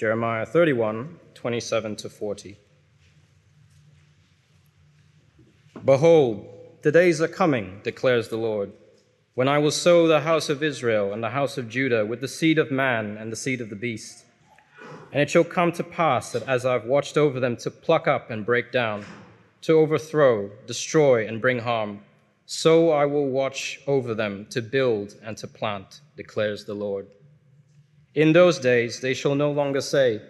Jeremiah 31, 27 to 40. Behold, the days are coming, declares the Lord, when I will sow the house of Israel and the house of Judah with the seed of man and the seed of the beast. And it shall come to pass that as I've watched over them to pluck up and break down, to overthrow, destroy, and bring harm, so I will watch over them to build and to plant, declares the Lord. In those days they shall no longer say,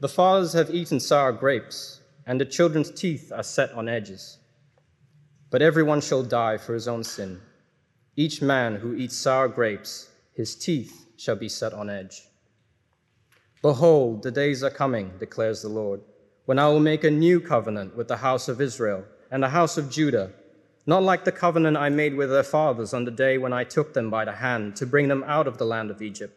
The fathers have eaten sour grapes, and the children's teeth are set on edges. But everyone shall die for his own sin. Each man who eats sour grapes, his teeth shall be set on edge. Behold, the days are coming, declares the Lord, when I will make a new covenant with the house of Israel and the house of Judah, not like the covenant I made with their fathers on the day when I took them by the hand to bring them out of the land of Egypt,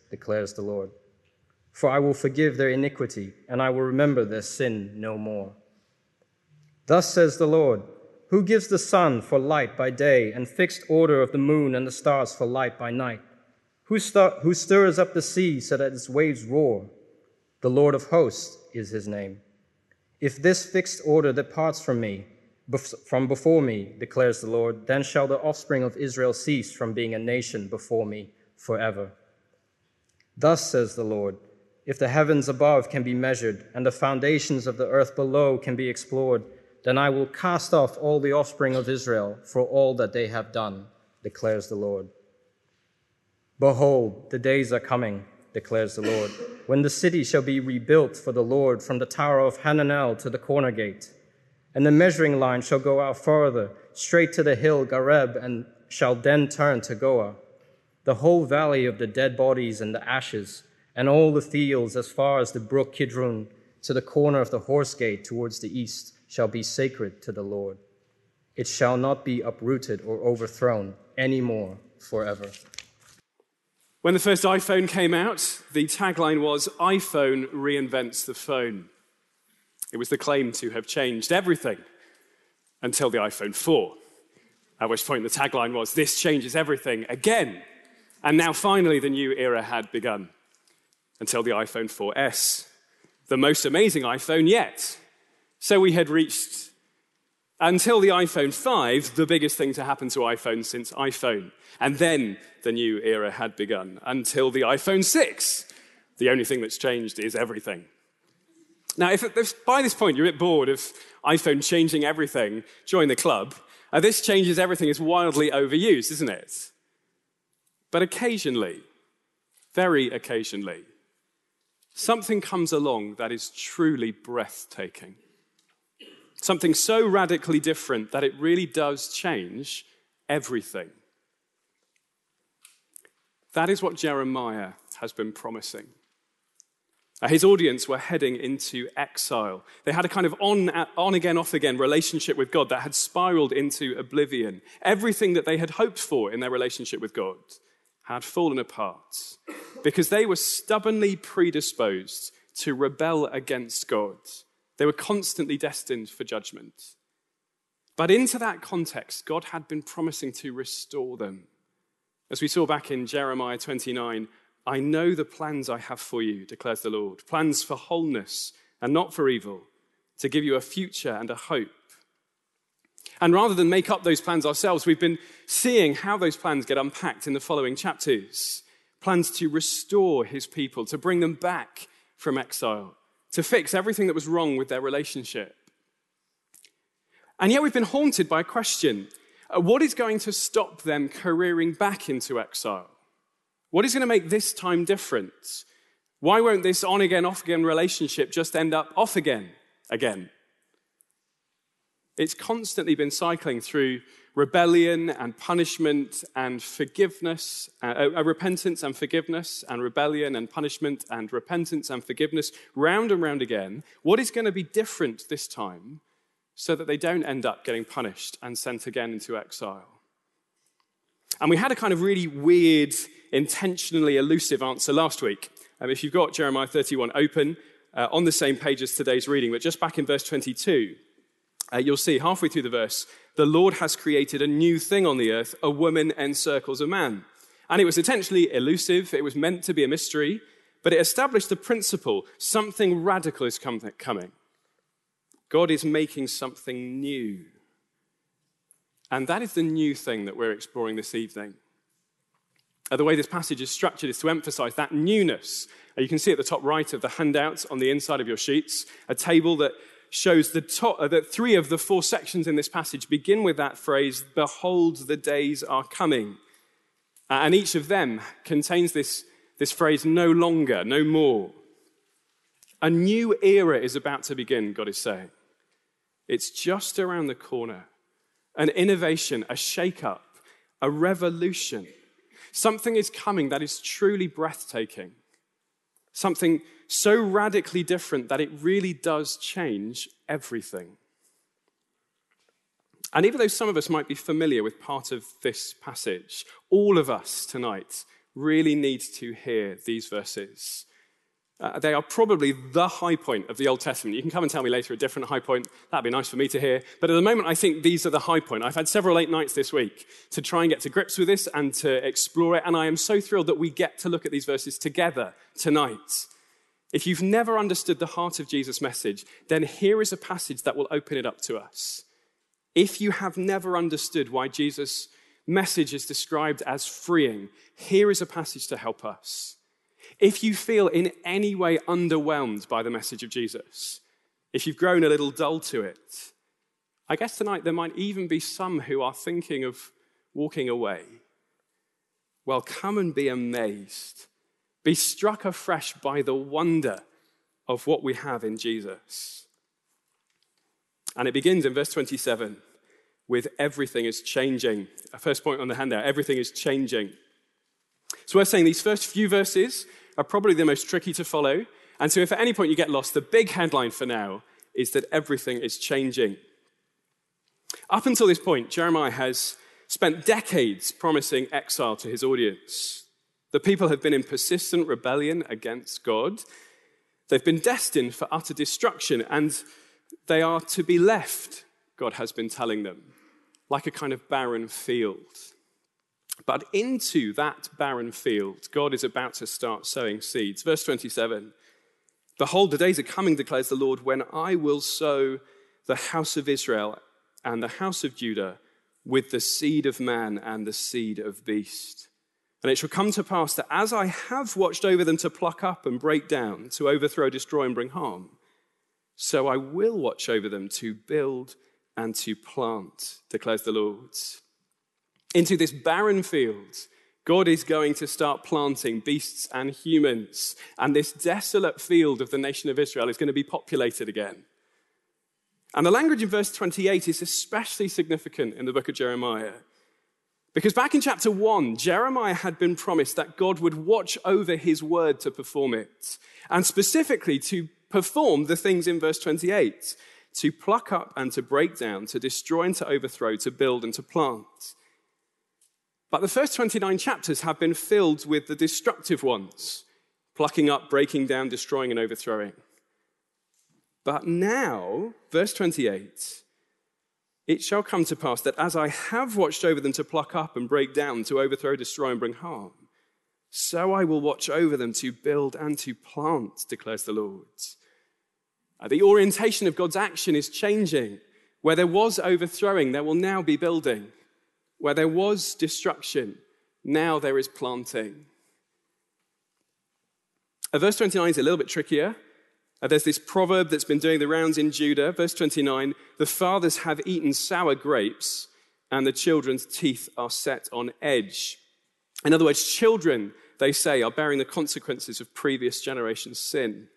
declares the Lord. For I will forgive their iniquity, and I will remember their sin no more. Thus says the Lord, who gives the sun for light by day, and fixed order of the moon and the stars for light by night who, who stirs up the sea so that its waves roar. The Lord of hosts is his name. If this fixed order departs from me, from before me, declares the Lord, then shall the offspring of Israel cease from being a nation before me forever. Thus says the Lord, if the heavens above can be measured and the foundations of the earth below can be explored, then I will cast off all the offspring of Israel for all that they have done, declares the Lord. Behold, the days are coming, declares the Lord, when the city shall be rebuilt for the Lord from the tower of Hananel to the corner gate. And the measuring line shall go out further, straight to the hill Gareb, and shall then turn to Goah. The whole valley of the dead bodies and the ashes, and all the fields as far as the brook Kidron, to the corner of the horse gate towards the east, shall be sacred to the Lord. It shall not be uprooted or overthrown any more forever. When the first iPhone came out, the tagline was iPhone reinvents the phone. It was the claim to have changed everything until the iPhone 4, at which point the tagline was this changes everything again. And now finally the new era had begun until the iPhone 4S, the most amazing iPhone yet. So we had reached until the iPhone 5, the biggest thing to happen to iPhone since iPhone. And then the new era had begun until the iPhone 6. The only thing that's changed is everything. Now, if, if by this point you're a bit bored of iPhone changing everything, join the club. Uh, this changes everything is wildly overused, isn't it? But occasionally, very occasionally, something comes along that is truly breathtaking. Something so radically different that it really does change everything. That is what Jeremiah has been promising. His audience were heading into exile. They had a kind of on, on again, off again relationship with God that had spiraled into oblivion. Everything that they had hoped for in their relationship with God had fallen apart because they were stubbornly predisposed to rebel against God they were constantly destined for judgment. But into that context, God had been promising to restore them. As we saw back in Jeremiah 29, I know the plans I have for you, declares the Lord plans for wholeness and not for evil, to give you a future and a hope. And rather than make up those plans ourselves, we've been seeing how those plans get unpacked in the following chapters plans to restore his people, to bring them back from exile, to fix everything that was wrong with their relationship. And yet we've been haunted by a question uh, what is going to stop them careering back into exile? What is going to make this time different? Why won't this on again, off again relationship just end up off again, again? It's constantly been cycling through rebellion and punishment and forgiveness, uh, uh, repentance and forgiveness, and rebellion and punishment and repentance and forgiveness, round and round again. What is going to be different this time so that they don't end up getting punished and sent again into exile? And we had a kind of really weird, intentionally elusive answer last week. Um, if you've got Jeremiah 31 open, uh, on the same page as today's reading, but just back in verse 22, uh, you'll see halfway through the verse, the Lord has created a new thing on the earth, a woman encircles a man. And it was intentionally elusive, it was meant to be a mystery, but it established the principle something radical is coming. God is making something new. And that is the new thing that we're exploring this evening. Uh, the way this passage is structured is to emphasize that newness. Uh, you can see at the top right of the handouts on the inside of your sheets a table that shows the uh, that three of the four sections in this passage begin with that phrase, Behold, the days are coming. Uh, and each of them contains this, this phrase, no longer, no more. A new era is about to begin, God is saying. It's just around the corner. An innovation, a shake up, a revolution. Something is coming that is truly breathtaking. Something so radically different that it really does change everything. And even though some of us might be familiar with part of this passage, all of us tonight really need to hear these verses uh, they are probably the high point of the Old Testament. You can come and tell me later a different high point. That'd be nice for me to hear. But at the moment, I think these are the high point. I've had several late nights this week to try and get to grips with this and to explore it. And I am so thrilled that we get to look at these verses together tonight. If you've never understood the heart of Jesus' message, then here is a passage that will open it up to us. If you have never understood why Jesus' message is described as freeing, here is a passage to help us. If you feel in any way underwhelmed by the message of Jesus, if you've grown a little dull to it, I guess tonight there might even be some who are thinking of walking away. Well, come and be amazed. Be struck afresh by the wonder of what we have in Jesus. And it begins in verse 27 with everything is changing. A first point on the handout everything is changing. So we're saying these first few verses are probably the most tricky to follow. And so, if at any point you get lost, the big headline for now is that everything is changing. Up until this point, Jeremiah has spent decades promising exile to his audience. The people have been in persistent rebellion against God. They've been destined for utter destruction, and they are to be left, God has been telling them, like a kind of barren field. But into that barren field, God is about to start sowing seeds. Verse 27 Behold, the days are coming, declares the Lord, when I will sow the house of Israel and the house of Judah with the seed of man and the seed of beast. And it shall come to pass that as I have watched over them to pluck up and break down, to overthrow, destroy, and bring harm, so I will watch over them to build and to plant, declares the Lord into this barren field, God is going to start planting beasts and humans. And this desolate field of the nation of Israel is going to be populated again. And the language in verse 28 is especially significant in the book of Jeremiah. Because back in chapter 1, Jeremiah had been promised that God would watch over his word to perform it. And specifically to perform the things in verse 28 to pluck up and to break down, to destroy and to overthrow, to build and to plant. But the first 29 chapters have been filled with the destructive ones plucking up, breaking down, destroying, and overthrowing. But now, verse 28, it shall come to pass that as I have watched over them to pluck up and break down, to overthrow, destroy, and bring harm, so I will watch over them to build and to plant, declares the Lord. Uh, the orientation of God's action is changing. Where there was overthrowing, there will now be building. Where there was destruction, now there is planting. Uh, verse 29 is a little bit trickier. Uh, there's this proverb that's been doing the rounds in Judah. Verse 29 The fathers have eaten sour grapes, and the children's teeth are set on edge. In other words, children, they say, are bearing the consequences of previous generations' sin.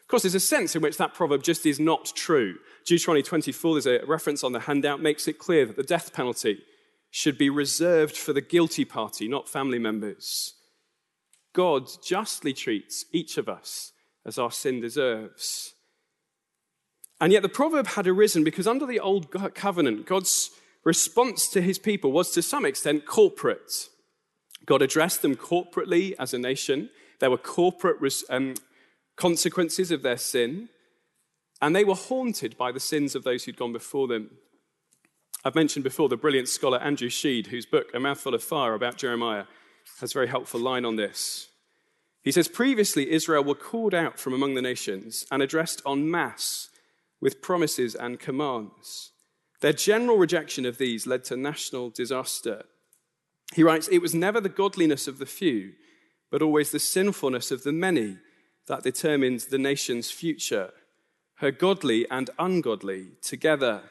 Of course, there's a sense in which that proverb just is not true. Deuteronomy 24, there's a reference on the handout, makes it clear that the death penalty should be reserved for the guilty party, not family members. God justly treats each of us as our sin deserves. And yet the proverb had arisen because under the old covenant, God's response to his people was to some extent corporate. God addressed them corporately as a nation. There were corporate um, consequences of their sin, and they were haunted by the sins of those who'd gone before them. I've mentioned before the brilliant scholar Andrew Shead, whose book, A Mouthful of Fire, about Jeremiah, has a very helpful line on this. He says, Previously, Israel were called out from among the nations and addressed en masse with promises and commands. Their general rejection of these led to national disaster. He writes, It was never the godliness of the few, but always the sinfulness of the many that determined the nation's future, her godly and ungodly together.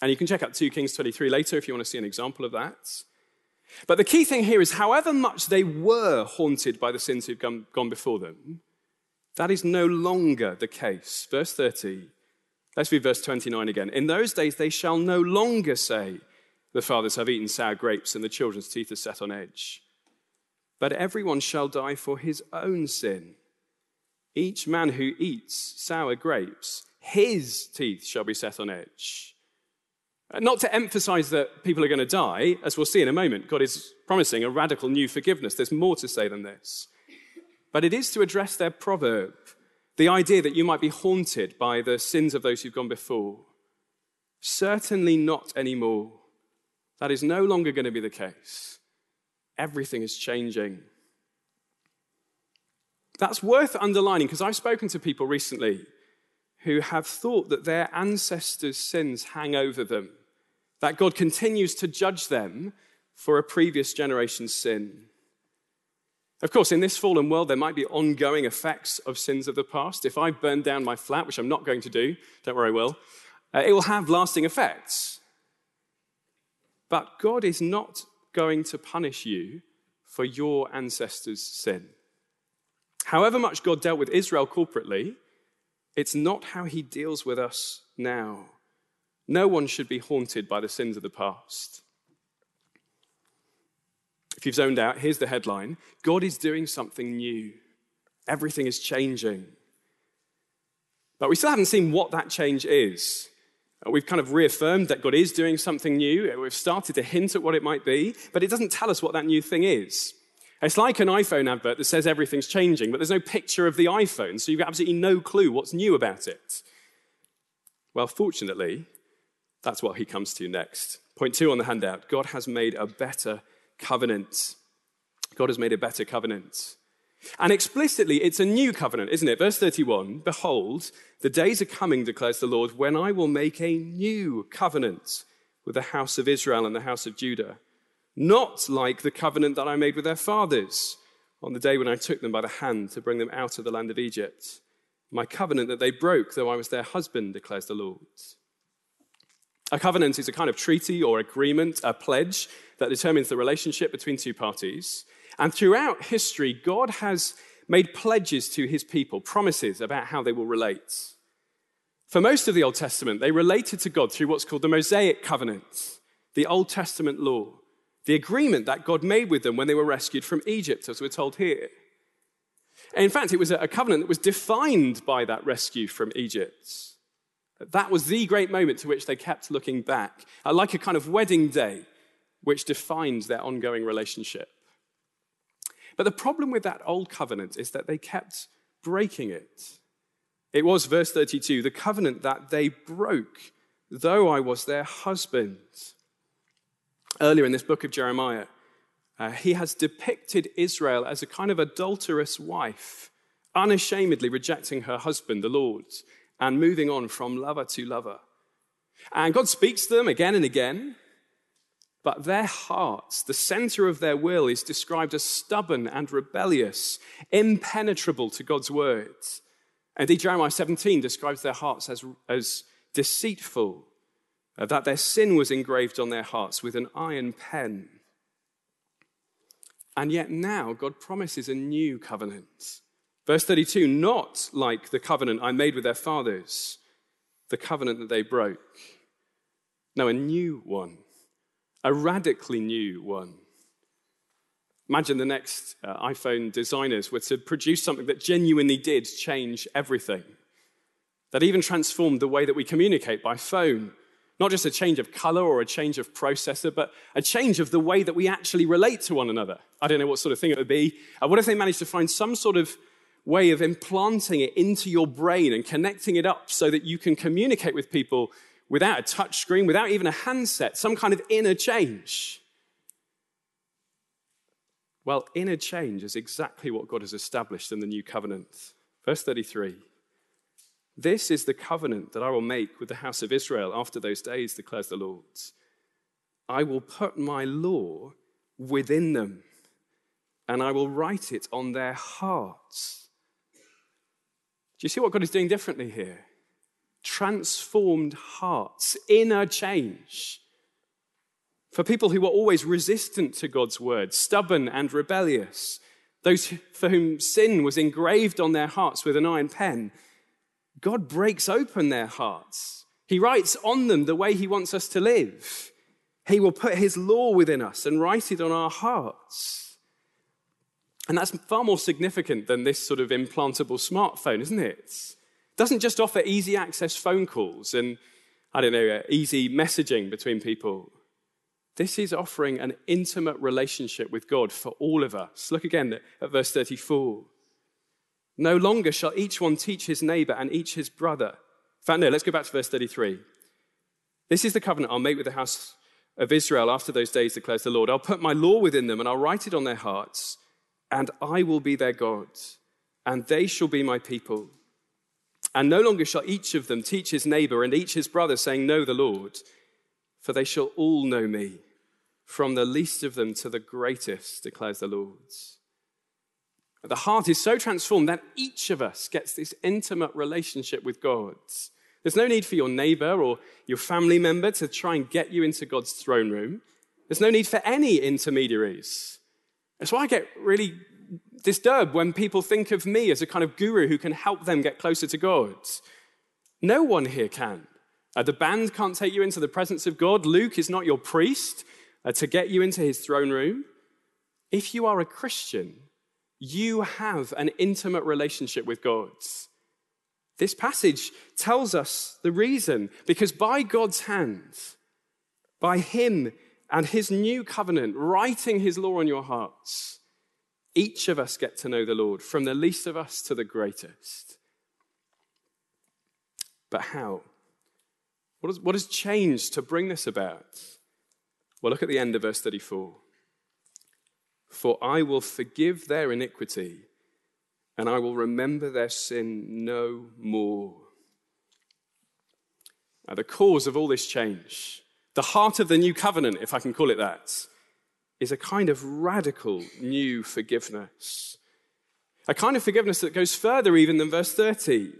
And you can check out 2 Kings 23 later if you want to see an example of that. But the key thing here is however much they were haunted by the sins who'd gone, gone before them, that is no longer the case. Verse 30, let's read verse 29 again. In those days they shall no longer say, The fathers have eaten sour grapes and the children's teeth are set on edge. But everyone shall die for his own sin. Each man who eats sour grapes, his teeth shall be set on edge. Not to emphasize that people are going to die, as we'll see in a moment. God is promising a radical new forgiveness. There's more to say than this. But it is to address their proverb, the idea that you might be haunted by the sins of those who've gone before. Certainly not anymore. That is no longer going to be the case. Everything is changing. That's worth underlining because I've spoken to people recently who have thought that their ancestors' sins hang over them, that God continues to judge them for a previous generation's sin. Of course, in this fallen world, there might be ongoing effects of sins of the past. If I burn down my flat, which I'm not going to do, don't worry, I will, uh, it will have lasting effects. But God is not going to punish you for your ancestors' sin. However much God dealt with Israel corporately, it's not how he deals with us now. No one should be haunted by the sins of the past. If you've zoned out, here's the headline God is doing something new. Everything is changing. But we still haven't seen what that change is. Uh, we've kind of reaffirmed that God is doing something new. We've started to hint at what it might be, but it doesn't tell us what that new thing is. It's like an iPhone advert that says everything's changing, but there's no picture of the iPhone, so you've got absolutely no clue what's new about it. Well, fortunately, that's what he comes to next. Point two on the handout God has made a better covenant. God has made a better covenant. And explicitly, it's a new covenant, isn't it? Verse 31 Behold, the days are coming, declares the Lord, when I will make a new covenant with the house of Israel and the house of Judah not like the covenant that I made with their fathers on the day when I took them by the hand to bring them out of the land of Egypt. My covenant that they broke, though I was their husband, declares the Lord. A covenant is a kind of treaty or agreement, a pledge that determines the relationship between two parties. And throughout history, God has made pledges to his people, promises about how they will relate. For most of the Old Testament, they related to God through what's called the Mosaic covenant, the Old Testament law the agreement that God made with them when they were rescued from Egypt, as we're told here. in fact, it was a covenant that was defined by that rescue from Egypt. That was the great moment to which they kept looking back, uh, like a kind of wedding day, which defined their ongoing relationship. But the problem with that old covenant is that they kept breaking it. It was, verse 32, the covenant that they broke, though I was their husband earlier in this book of Jeremiah, uh, he has depicted Israel as a kind of adulterous wife, unashamedly rejecting her husband, the Lord, and moving on from lover to lover. And God speaks to them again and again, but their hearts, the center of their will, is described as stubborn and rebellious, impenetrable to God's words. Indeed, Jeremiah 17 describes their hearts as, as deceitful uh, that their sin was engraved on their hearts with an iron pen. And yet now God promises a new covenant. Verse 32 not like the covenant I made with their fathers, the covenant that they broke. No, a new one, a radically new one. Imagine the next uh, iPhone designers were to produce something that genuinely did change everything, that even transformed the way that we communicate by phone. Not just a change of color or a change of processor, but a change of the way that we actually relate to one another. I don't know what sort of thing it would be. Uh, what if they managed to find some sort of way of implanting it into your brain and connecting it up so that you can communicate with people without a touch screen, without even a handset, some kind of inner change? Well, inner change is exactly what God has established in the new covenant. Verse 33 This is the covenant that I will make with the house of Israel after those days, declares the Lord. I will put my law within them, and I will write it on their hearts. You see what God is doing differently here? Transformed hearts, inner change. For people who were always resistant to God's word, stubborn and rebellious, those for whom sin was engraved on their hearts with an iron pen, God breaks open their hearts. He writes on them the way He wants us to live. He will put His law within us and write it on our hearts. And that's far more significant than this sort of implantable smartphone, isn't it? It doesn't just offer easy access phone calls and, I don't know, uh, easy messaging between people. This is offering an intimate relationship with God for all of us. Look again at verse 34. No longer shall each one teach his neighbor and each his brother. In fact, no, let's go back to verse 33. This is the covenant I'll make with the house of Israel after those days, declares the Lord. I'll put my law within them and I'll write it on their hearts, and I will be their God, and they shall be my people. And no longer shall each of them teach his neighbor and each his brother, saying, Know the Lord for they shall all know me, from the least of them to the greatest, declares the Lord. The heart is so transformed that each of us gets this intimate relationship with God. There's no need for your neighbor or your family member to try and get you into God's throne room. There's no need for any intermediaries. Why I get really disturbed when people think of me as a kind of guru who can help them get closer to God. No one here can. Uh, the band can't take you into the presence of God. Luke is not your priest uh, to get you into his throne room. If you are a Christian, you have an intimate relationship with God. This passage tells us the reason because by God's hand, by Him and His new covenant, writing His law on your hearts, each of us get to know the Lord, from the least of us to the greatest. But how? What has, what has changed to bring this about? Well, look at the end of verse 34. For I will forgive their iniquity, and I will remember their sin no more. Now, the cause of all this change, the heart of the new covenant, if I can call it that, is a kind of radical new forgiveness. A kind of forgiveness that goes further even than verse 30.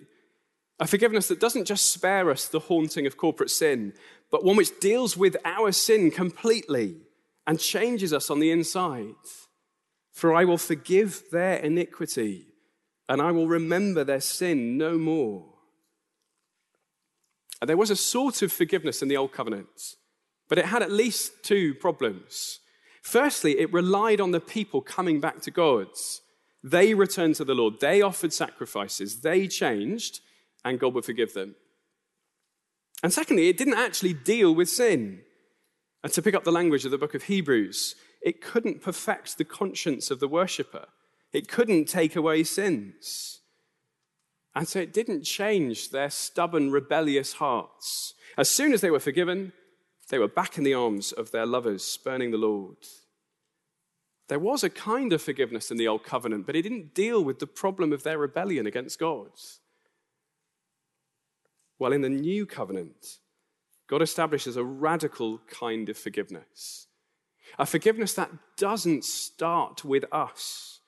A forgiveness that doesn't just spare us the haunting of corporate sin, but one which deals with our sin completely and changes us on the inside. For I will forgive their iniquity and I will remember their sin no more. And there was a sort of forgiveness in the Old Covenant, but it had at least two problems. Firstly, it relied on the people coming back to God. They returned to the Lord, they offered sacrifices, they changed, and God would forgive them. And secondly, it didn't actually deal with sin. And to pick up the language of the book of Hebrews, it couldn't perfect the conscience of the worshiper. It couldn't take away sins. And so it didn't change their stubborn, rebellious hearts. As soon as they were forgiven, they were back in the arms of their lovers, spurning the Lord. There was a kind of forgiveness in the Old Covenant, but it didn't deal with the problem of their rebellion against God. Well, in the new covenant, God establishes a radical kind of forgiveness. A forgiveness that doesn't start with us,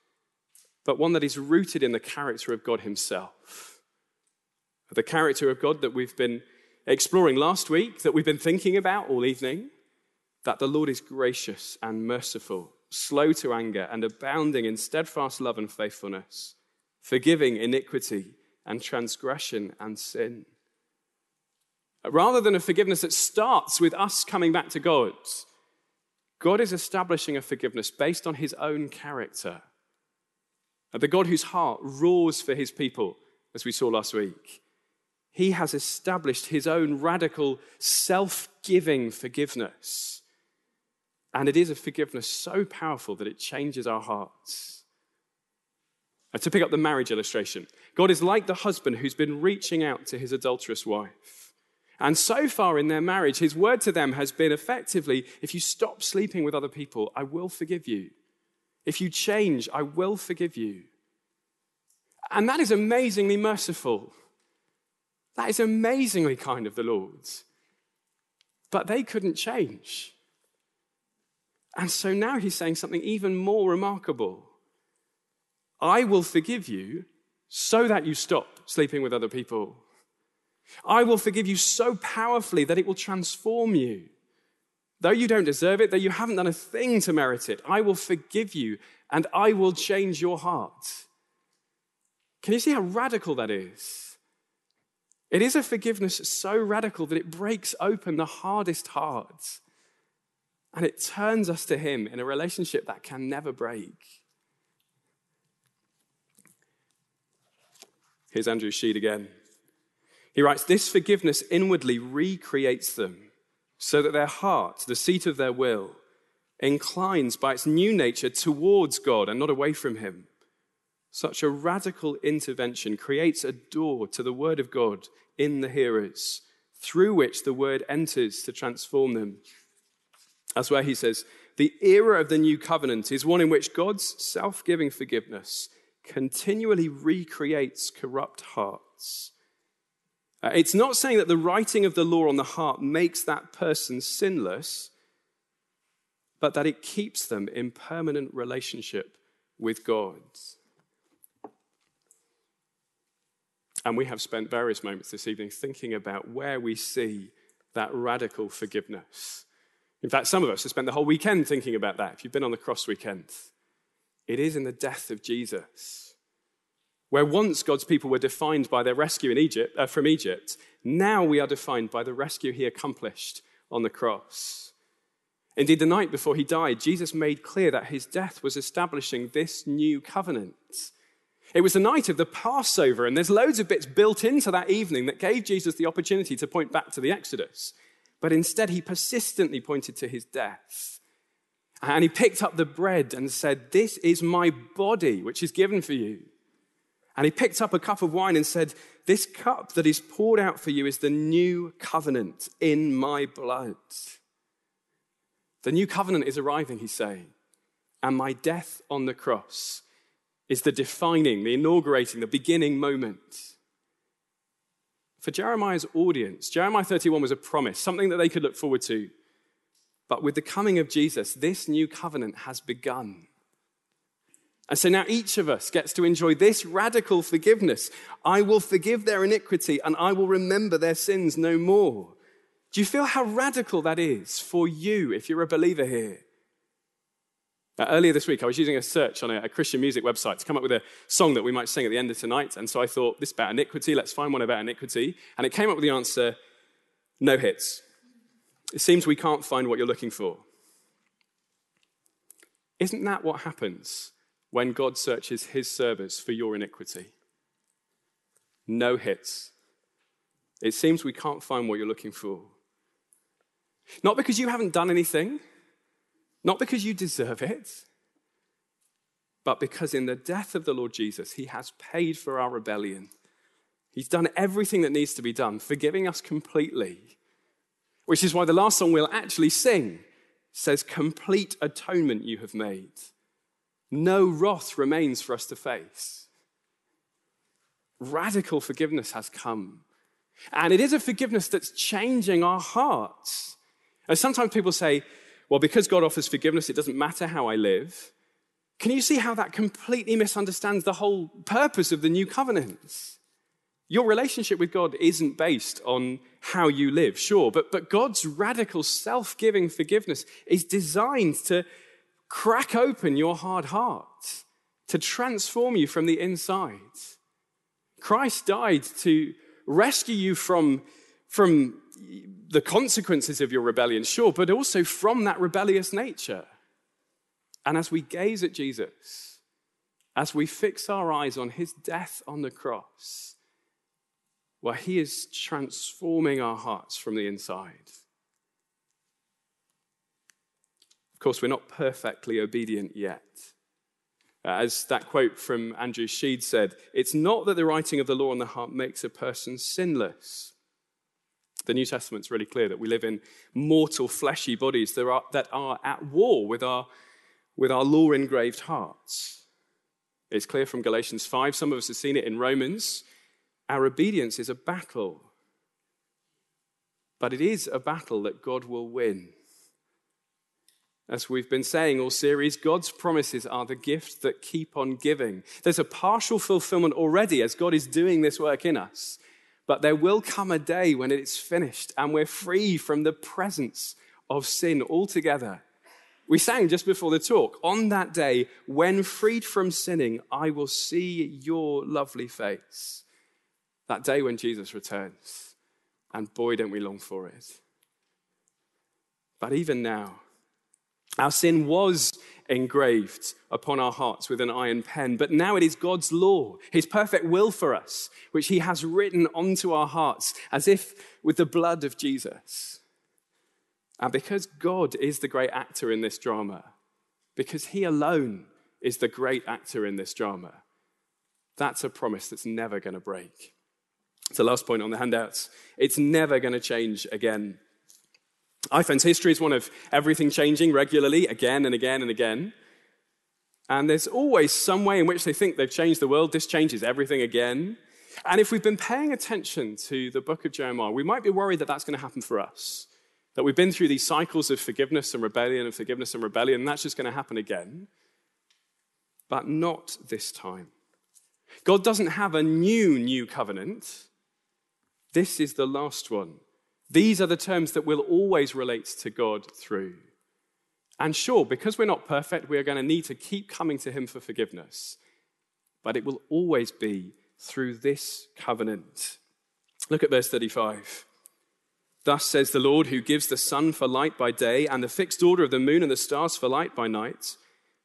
but one that is rooted in the character of God Himself. The character of God that we've been exploring last week, that we've been thinking about all evening, that the Lord is gracious and merciful, slow to anger, and abounding in steadfast love and faithfulness, forgiving iniquity and transgression and sin. Rather than a forgiveness that starts with us coming back to God, God is establishing a forgiveness based on his own character. The God whose heart roars for his people, as we saw last week. He has established his own radical, self giving forgiveness. And it is a forgiveness so powerful that it changes our hearts. And to pick up the marriage illustration, God is like the husband who's been reaching out to his adulterous wife. And so far in their marriage, his word to them has been effectively if you stop sleeping with other people, I will forgive you. If you change, I will forgive you. And that is amazingly merciful. That is amazingly kind of the Lord's. But they couldn't change. And so now he's saying something even more remarkable. I will forgive you so that you stop sleeping with other people. I will forgive you so powerfully that it will transform you. Though you don't deserve it, though you haven't done a thing to merit it, I will forgive you and I will change your heart. Can you see how radical that is? It is a forgiveness so radical that it breaks open the hardest hearts and it turns us to Him in a relationship that can never break. Here's Andrew Shead again. He writes, This forgiveness inwardly recreates them so that their heart, the seat of their will, inclines by its new nature towards God and not away from Him. Such a radical intervention creates a door to the Word of God in the hearers, through which the Word enters to transform them. That's where he says, The era of the new covenant is one in which God's self giving forgiveness continually recreates corrupt hearts. Uh, it's not saying that the writing of the law on the heart makes that person sinless, but that it keeps them in permanent relationship with God. And we have spent various moments this evening thinking about where we see that radical forgiveness. In fact, some of us have spent the whole weekend thinking about that. If you've been on the cross weekend, it is in the death of Jesus. Where once God's people were defined by their rescue in Egypt, uh, from Egypt, now we are defined by the rescue he accomplished on the cross. Indeed, the night before he died, Jesus made clear that his death was establishing this new covenant. It was the night of the Passover, and there's loads of bits built into that evening that gave Jesus the opportunity to point back to the Exodus. But instead, he persistently pointed to his death. And he picked up the bread and said, This is my body, which is given for you. And he picked up a cup of wine and said, This cup that is poured out for you is the new covenant in my blood. The new covenant is arriving, he's saying. And my death on the cross is the defining, the inaugurating, the beginning moment. For Jeremiah's audience, Jeremiah 31 was a promise, something that they could look forward to. But with the coming of Jesus, this new covenant has begun. And so now each of us gets to enjoy this radical forgiveness. I will forgive their iniquity and I will remember their sins no more. Do you feel how radical that is for you if you're a believer here? Uh, earlier this week, I was using a search on a, a, Christian music website to come up with a song that we might sing at the end of tonight. And so I thought, this about iniquity, let's find one about iniquity. And it came up with the answer no hits. It seems we can't find what you're looking for. Isn't that what happens when God searches his servers for your iniquity? No hits. It seems we can't find what you're looking for. Not because you haven't done anything not because you deserve it, but because in the death of the Lord Jesus, he has paid for our rebellion. He's done everything that needs to be done, forgiving us completely. Which is why the last song we'll actually sing says, Complete atonement you have made. No wrath remains for us to face. Radical forgiveness has come. And it is a forgiveness that's changing our hearts. And sometimes people say, well, because God offers forgiveness, it doesn't matter how I live. Can you see how that completely misunderstands the whole purpose of the new covenants? Your relationship with God isn't based on how you live, sure, but, but God's radical self giving forgiveness is designed to crack open your hard heart to transform you from the inside. Christ died to rescue you from, from the consequences of your rebellion, sure, but also from that rebellious nature. And as we gaze at Jesus, as we fix our eyes on his death on the cross, well, he is transforming our hearts from the inside. Of course, we're not perfectly obedient yet. Uh, as that quote from Andrew Shead said, it's not that the writing of the law on the heart makes a person sinless. The New Testament's really clear that we live in mortal, fleshy bodies that are, that are at war with our, with our law engraved hearts. It's clear from Galatians 5, some of us have seen it in Romans. Our obedience is a battle, but it is a battle that God will win. As we've been saying all series, God's promises are the gift that keep on giving. There's a partial fulfillment already as God is doing this work in us. But there will come a day when it's finished and we're free from the presence of sin altogether. We sang just before the talk, on that day, when freed from sinning, I will see your lovely face. That day when Jesus returns. And boy, don't we long for it. But even now, our sin was engraved upon our hearts with an iron pen, but now it is God's law, His perfect will for us, which He has written onto our hearts as if with the blood of Jesus. And because God is the great actor in this drama, because He alone is the great actor in this drama, that's a promise that's never going to break. The last point on the handouts. It's never going to change again. iPhone's history is one of everything changing regularly, again and again and again. And there's always some way in which they think they've changed the world. This changes everything again. And if we've been paying attention to the book of Jeremiah, we might be worried that that's going to happen for us. That we've been through these cycles of forgiveness and rebellion and forgiveness and rebellion, and that's just going to happen again. But not this time. God doesn't have a new, new covenant. This is the last one. These are the terms that will always relate to God through. And sure, because we're not perfect, we are going to need to keep coming to Him for forgiveness. But it will always be through this covenant. Look at verse 35. Thus says the Lord, who gives the sun for light by day, and the fixed order of the moon and the stars for light by night,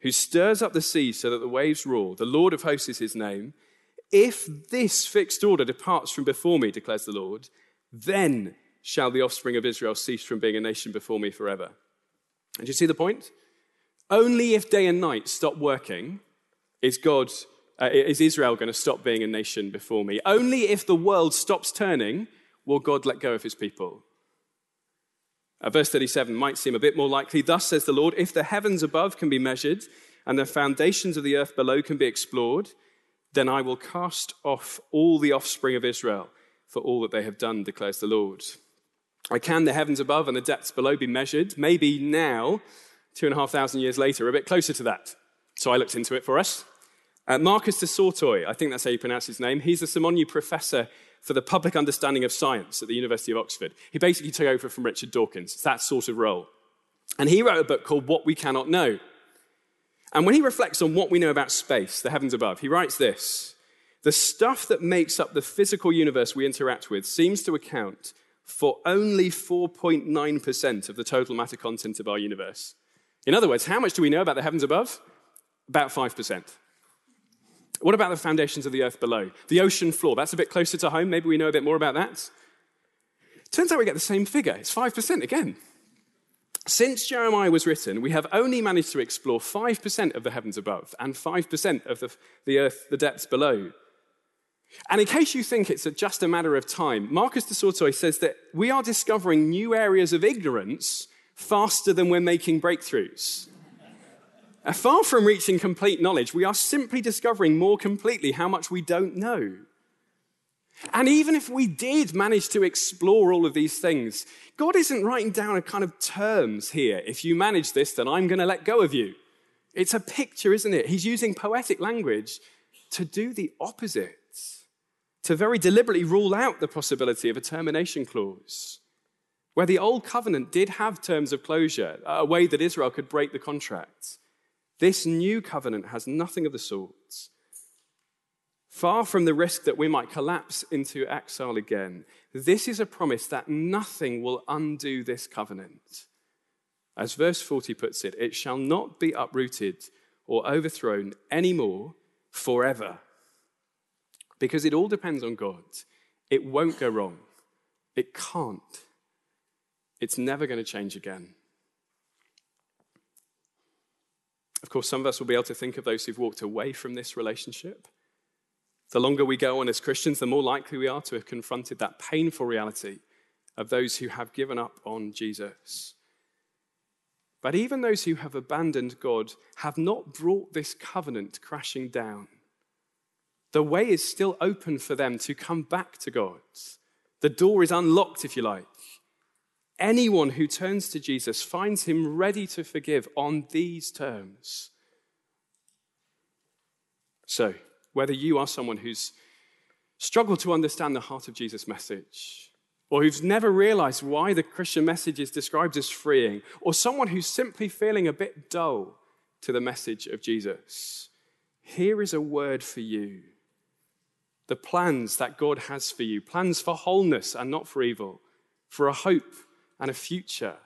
who stirs up the sea so that the waves roar. The Lord of hosts is his name. If this fixed order departs from before me, declares the Lord, then shall the offspring of Israel cease from being a nation before me forever. And you see the point? Only if day and night stop working is God, uh, is Israel going to stop being a nation before me. Only if the world stops turning will God let go of his people. Uh, verse 37 might seem a bit more likely. Thus says the Lord, if the heavens above can be measured and the foundations of the earth below can be explored, then I will cast off all the offspring of Israel for all that they have done, declares the Lord. I can the heavens above and the depths below be measured? Maybe now, two and a half thousand years later, a bit closer to that. So I looked into it for us. Uh, Marcus du Sautoy, I think that's how you pronounce his name, he's a Simonyi professor for the public understanding of science at the University of Oxford. He basically took over from Richard Dawkins. It's that sort of role. And he wrote a book called What We Cannot Know. And when he reflects on what we know about space, the heavens above, he writes this The stuff that makes up the physical universe we interact with seems to account for only 4.9% of the total matter content of our universe. In other words, how much do we know about the heavens above? About 5%. What about the foundations of the earth below? The ocean floor, that's a bit closer to home. Maybe we know a bit more about that. Turns out we get the same figure. It's 5% again. Since Jeremiah was written, we have only managed to explore 5% of the heavens above and 5% of the, the earth, the depths below. And in case you think it's just a matter of time, Marcus du Sautoy says that we are discovering new areas of ignorance faster than we're making breakthroughs. Far from reaching complete knowledge, we are simply discovering more completely how much we don't know. And even if we did manage to explore all of these things, God isn't writing down a kind of terms here. If you manage this, then I'm going to let go of you. It's a picture, isn't it? He's using poetic language to do the opposite, to very deliberately rule out the possibility of a termination clause. Where the old covenant did have terms of closure, a way that Israel could break the contract, This new covenant has nothing of the sort. Far from the risk that we might collapse into exile again, this is a promise that nothing will undo this covenant. As verse 40 puts it, it shall not be uprooted or overthrown anymore forever. Because it all depends on God. It won't go wrong. It can't. It's never going to change again. Of course, some of us will be able to think of those who've walked away from this relationship. The longer we go on as Christians, the more likely we are to have confronted that painful reality of those who have given up on Jesus. But even those who have abandoned God have not brought this covenant crashing down. The way is still open for them to come back to God. The door is unlocked, if you like. Anyone who turns to Jesus finds him ready to forgive on these terms. So, whether you are someone who's struggled to understand the heart of Jesus' message, or who's never realized why the Christian message is described as freeing, or someone who's simply feeling a bit dull to the message of Jesus, here is a word for you. The plans that God has for you plans for wholeness and not for evil, for a hope and a future.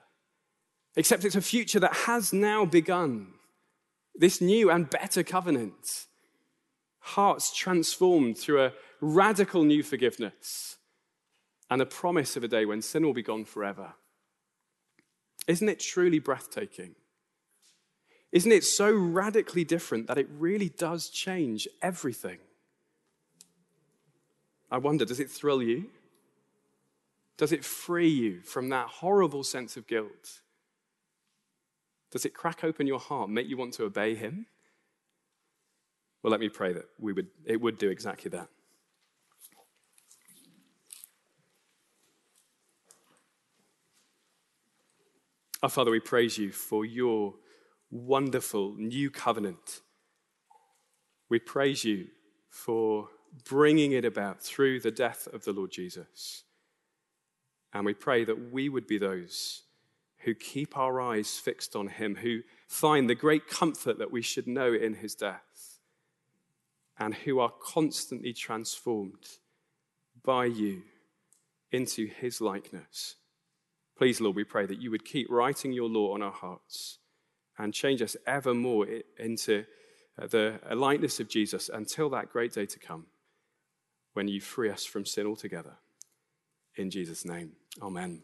Except it's a future that has now begun. This new and better covenant hearts transformed through a radical new forgiveness and the promise of a day when sin will be gone forever. Isn't it truly breathtaking? Isn't it so radically different that it really does change everything? I wonder, does it thrill you? Does it free you from that horrible sense of guilt? Does it crack open your heart, make you want to obey Him? Well, let me pray that we would, it would do exactly that. Our Father, we praise you for your wonderful new covenant. We praise you for bringing it about through the death of the Lord Jesus. And we pray that we would be those who keep our eyes fixed on him, who find the great comfort that we should know in his death and who are constantly transformed by you into his likeness. Please, Lord, we pray that you would keep writing your law on our hearts and change us ever more into uh, the likeness of Jesus until that great day to come when you free us from sin altogether. In Jesus' name, amen.